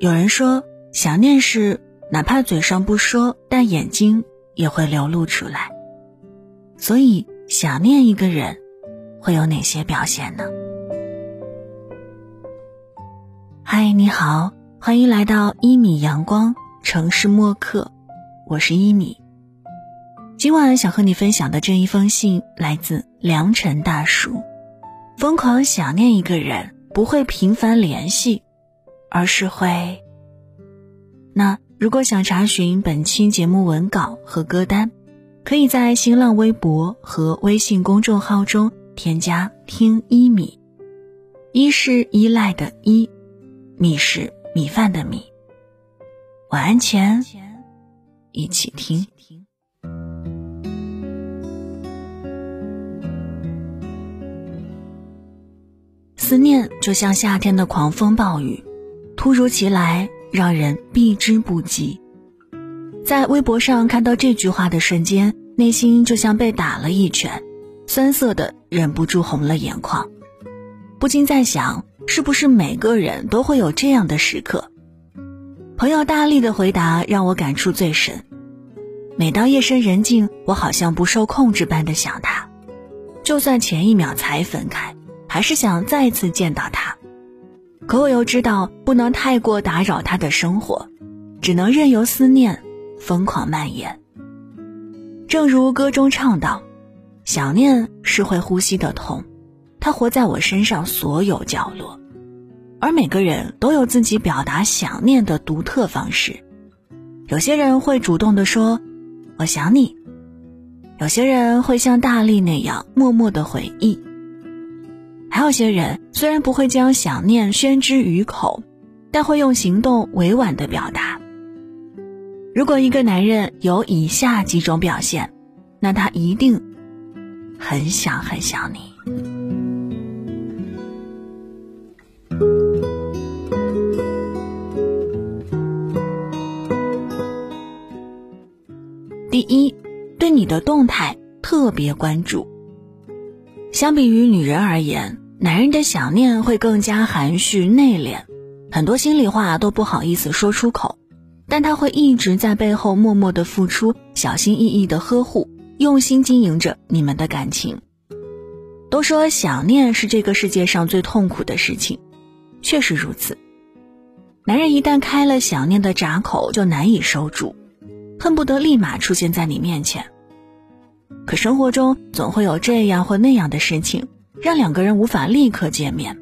有人说，想念是哪怕嘴上不说，但眼睛也会流露出来。所以，想念一个人，会有哪些表现呢？嗨，你好，欢迎来到一米阳光城市默客，我是一米。今晚想和你分享的这一封信来自良辰大叔。疯狂想念一个人，不会频繁联系，而是会。那如果想查询本期节目文稿和歌单，可以在新浪微博和微信公众号中添加“听一米”，一是依赖的依，米是米饭的米。晚安前，一起听。思念就像夏天的狂风暴雨，突如其来，让人避之不及。在微博上看到这句话的瞬间，内心就像被打了一拳，酸涩的忍不住红了眼眶，不禁在想，是不是每个人都会有这样的时刻？朋友大力的回答让我感触最深。每当夜深人静，我好像不受控制般的想他，就算前一秒才分开。还是想再次见到他，可我又知道不能太过打扰他的生活，只能任由思念疯狂蔓延。正如歌中唱道：“想念是会呼吸的痛，它活在我身上所有角落。”而每个人都有自己表达想念的独特方式，有些人会主动的说“我想你”，有些人会像大力那样默默的回忆。还有些人虽然不会将想念宣之于口，但会用行动委婉的表达。如果一个男人有以下几种表现，那他一定很想很想你。第一，对你的动态特别关注。相比于女人而言，男人的想念会更加含蓄内敛，很多心里话都不好意思说出口，但他会一直在背后默默的付出，小心翼翼的呵护，用心经营着你们的感情。都说想念是这个世界上最痛苦的事情，确实如此。男人一旦开了想念的闸口，就难以收住，恨不得立马出现在你面前。可生活中总会有这样或那样的事情，让两个人无法立刻见面，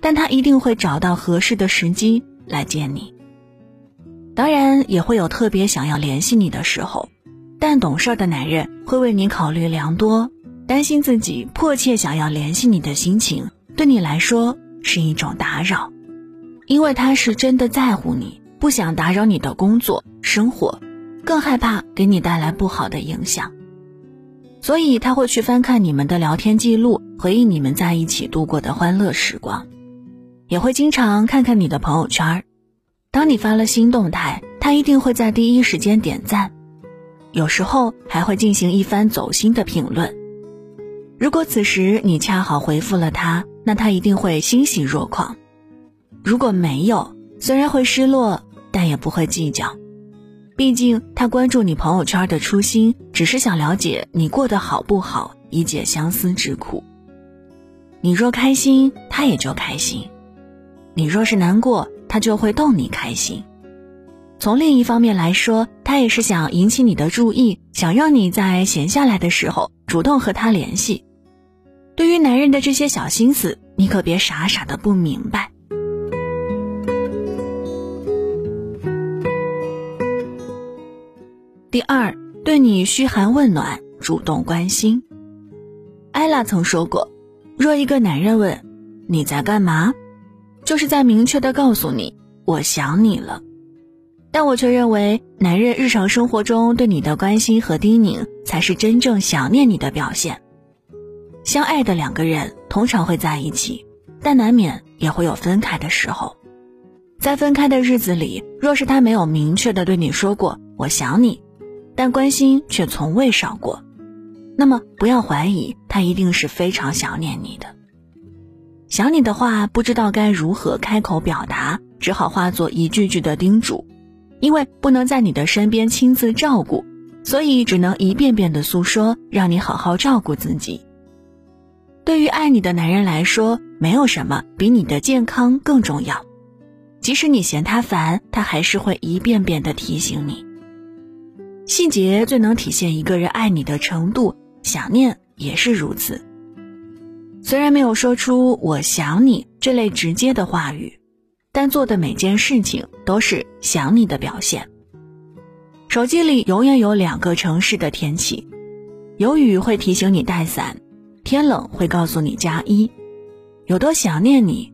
但他一定会找到合适的时机来见你。当然也会有特别想要联系你的时候，但懂事的男人会为你考虑良多，担心自己迫切想要联系你的心情对你来说是一种打扰，因为他是真的在乎你，不想打扰你的工作生活，更害怕给你带来不好的影响。所以他会去翻看你们的聊天记录，回忆你们在一起度过的欢乐时光，也会经常看看你的朋友圈。当你发了新动态，他一定会在第一时间点赞，有时候还会进行一番走心的评论。如果此时你恰好回复了他，那他一定会欣喜若狂；如果没有，虽然会失落，但也不会计较。毕竟，他关注你朋友圈的初心，只是想了解你过得好不好，以解相思之苦。你若开心，他也就开心；你若是难过，他就会逗你开心。从另一方面来说，他也是想引起你的注意，想让你在闲下来的时候主动和他联系。对于男人的这些小心思，你可别傻傻的不明白。第二，对你嘘寒问暖，主动关心。艾拉曾说过，若一个男人问你在干嘛，就是在明确的告诉你我想你了。但我却认为，男人日常生活中对你的关心和叮咛，才是真正想念你的表现。相爱的两个人通常会在一起，但难免也会有分开的时候。在分开的日子里，若是他没有明确的对你说过我想你。但关心却从未少过，那么不要怀疑，他一定是非常想念你的。想你的话不知道该如何开口表达，只好化作一句句的叮嘱。因为不能在你的身边亲自照顾，所以只能一遍遍的诉说，让你好好照顾自己。对于爱你的男人来说，没有什么比你的健康更重要。即使你嫌他烦，他还是会一遍遍的提醒你。细节最能体现一个人爱你的程度，想念也是如此。虽然没有说出“我想你”这类直接的话语。但做的每件事情都是想你的表现。手机里永远有两个城市的天气，有雨会提醒你带伞，天冷会告诉你加衣。有多想念你，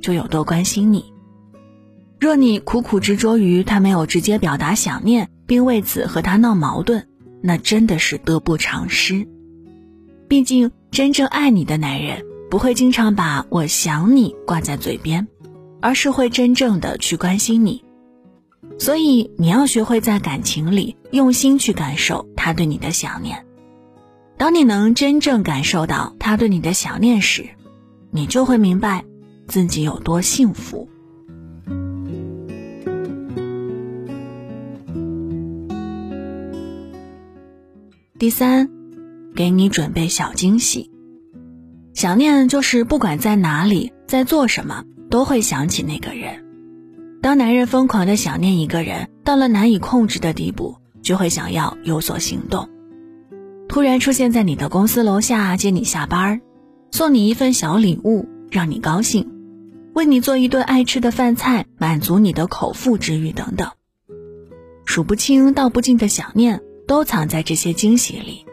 就有多关心你。若你苦苦执着于他没有直接表达想念，并为此和他闹矛盾，那真的是得不偿失。毕竟真正爱你的男人不会经常把我想你挂在嘴边。而是会真正的去关心你，所以你要学会在感情里用心去感受他对你的想念。当你能真正感受到他对你的想念时，你就会明白自己有多幸福。第三，给你准备小惊喜。想念就是不管在哪里，在做什么。都会想起那个人。当男人疯狂的想念一个人，到了难以控制的地步，就会想要有所行动。突然出现在你的公司楼下接你下班，送你一份小礼物让你高兴，为你做一顿爱吃的饭菜满足你的口腹之欲等等。数不清道不尽的想念都藏在这些惊喜里。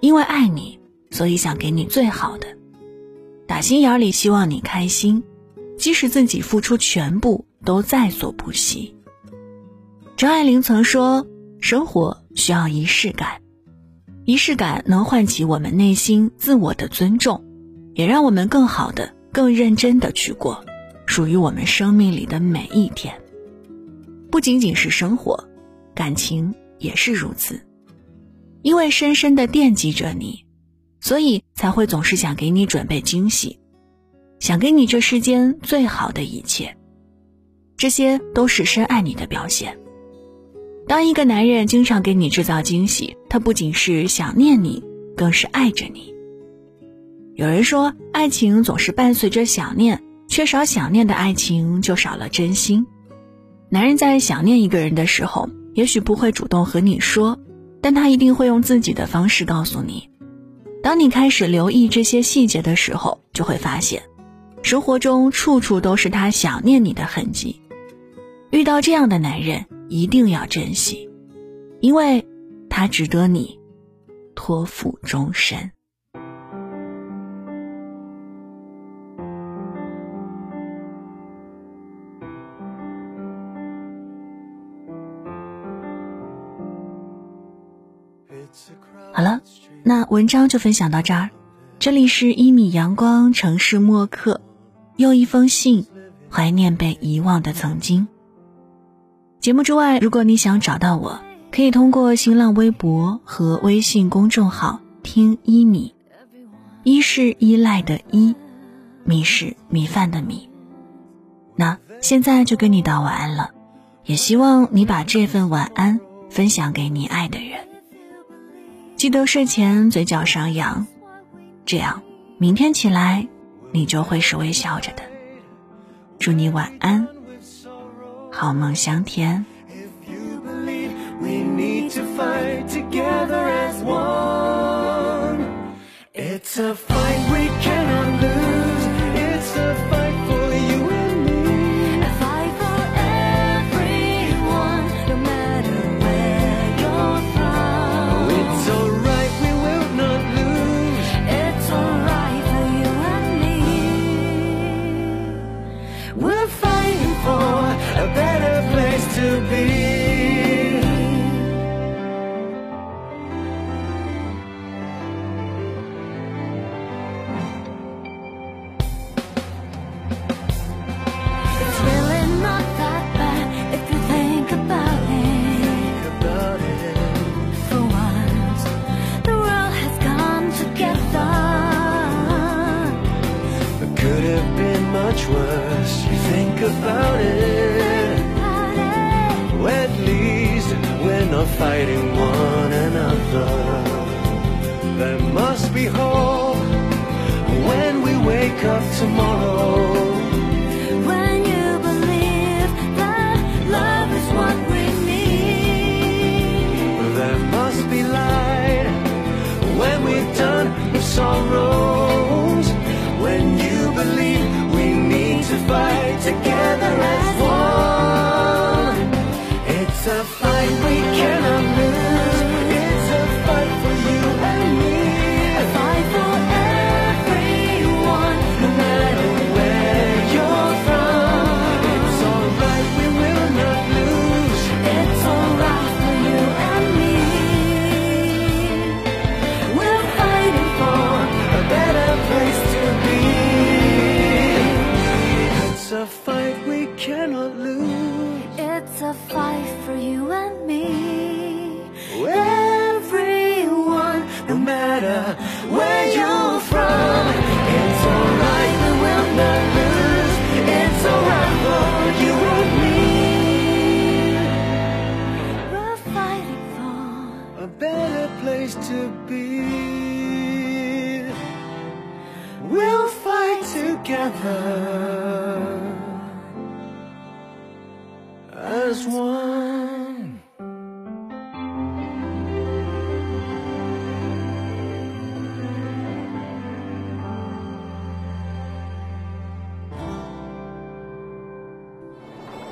因为爱你，所以想给你最好的，打心眼里希望你开心。即使自己付出全部，都在所不惜。张爱玲曾说：“生活需要仪式感，仪式感能唤起我们内心自我的尊重，也让我们更好的、更认真的去过属于我们生命里的每一天。不仅仅是生活，感情也是如此。因为深深的惦记着你，所以才会总是想给你准备惊喜。”想给你这世间最好的一切，这些都是深爱你的表现。当一个男人经常给你制造惊喜，他不仅是想念你，更是爱着你。有人说，爱情总是伴随着想念，缺少想念的爱情就少了真心。男人在想念一个人的时候，也许不会主动和你说，但他一定会用自己的方式告诉你。当你开始留意这些细节的时候，就会发现。生活中处处都是他想念你的痕迹，遇到这样的男人一定要珍惜，因为他值得你托付终身。那文章就分享到这儿，这里是一米阳光城市默客。用一封信，怀念被遗忘的曾经。节目之外，如果你想找到我，可以通过新浪微博和微信公众号“听一米”。一是依赖的依，米是米饭的米。那现在就跟你道晚安了，也希望你把这份晚安分享给你爱的人。记得睡前嘴角上扬，这样明天起来你就会是微笑着的。祝你晚安，好梦香甜。It's fight we can are fighting one another. There must be hope when we wake up tomorrow. sorrows when you believe we need to fight together.